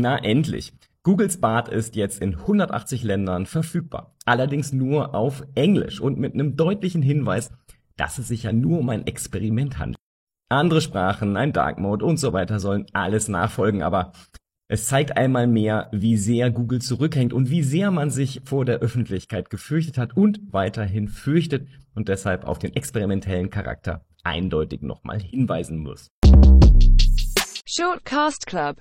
Na endlich. Googles Bart ist jetzt in 180 Ländern verfügbar. Allerdings nur auf Englisch und mit einem deutlichen Hinweis, dass es sich ja nur um ein Experiment handelt. Andere Sprachen, ein Dark Mode und so weiter sollen alles nachfolgen, aber es zeigt einmal mehr, wie sehr Google zurückhängt und wie sehr man sich vor der Öffentlichkeit gefürchtet hat und weiterhin fürchtet und deshalb auf den experimentellen Charakter eindeutig nochmal hinweisen muss. Shortcast Club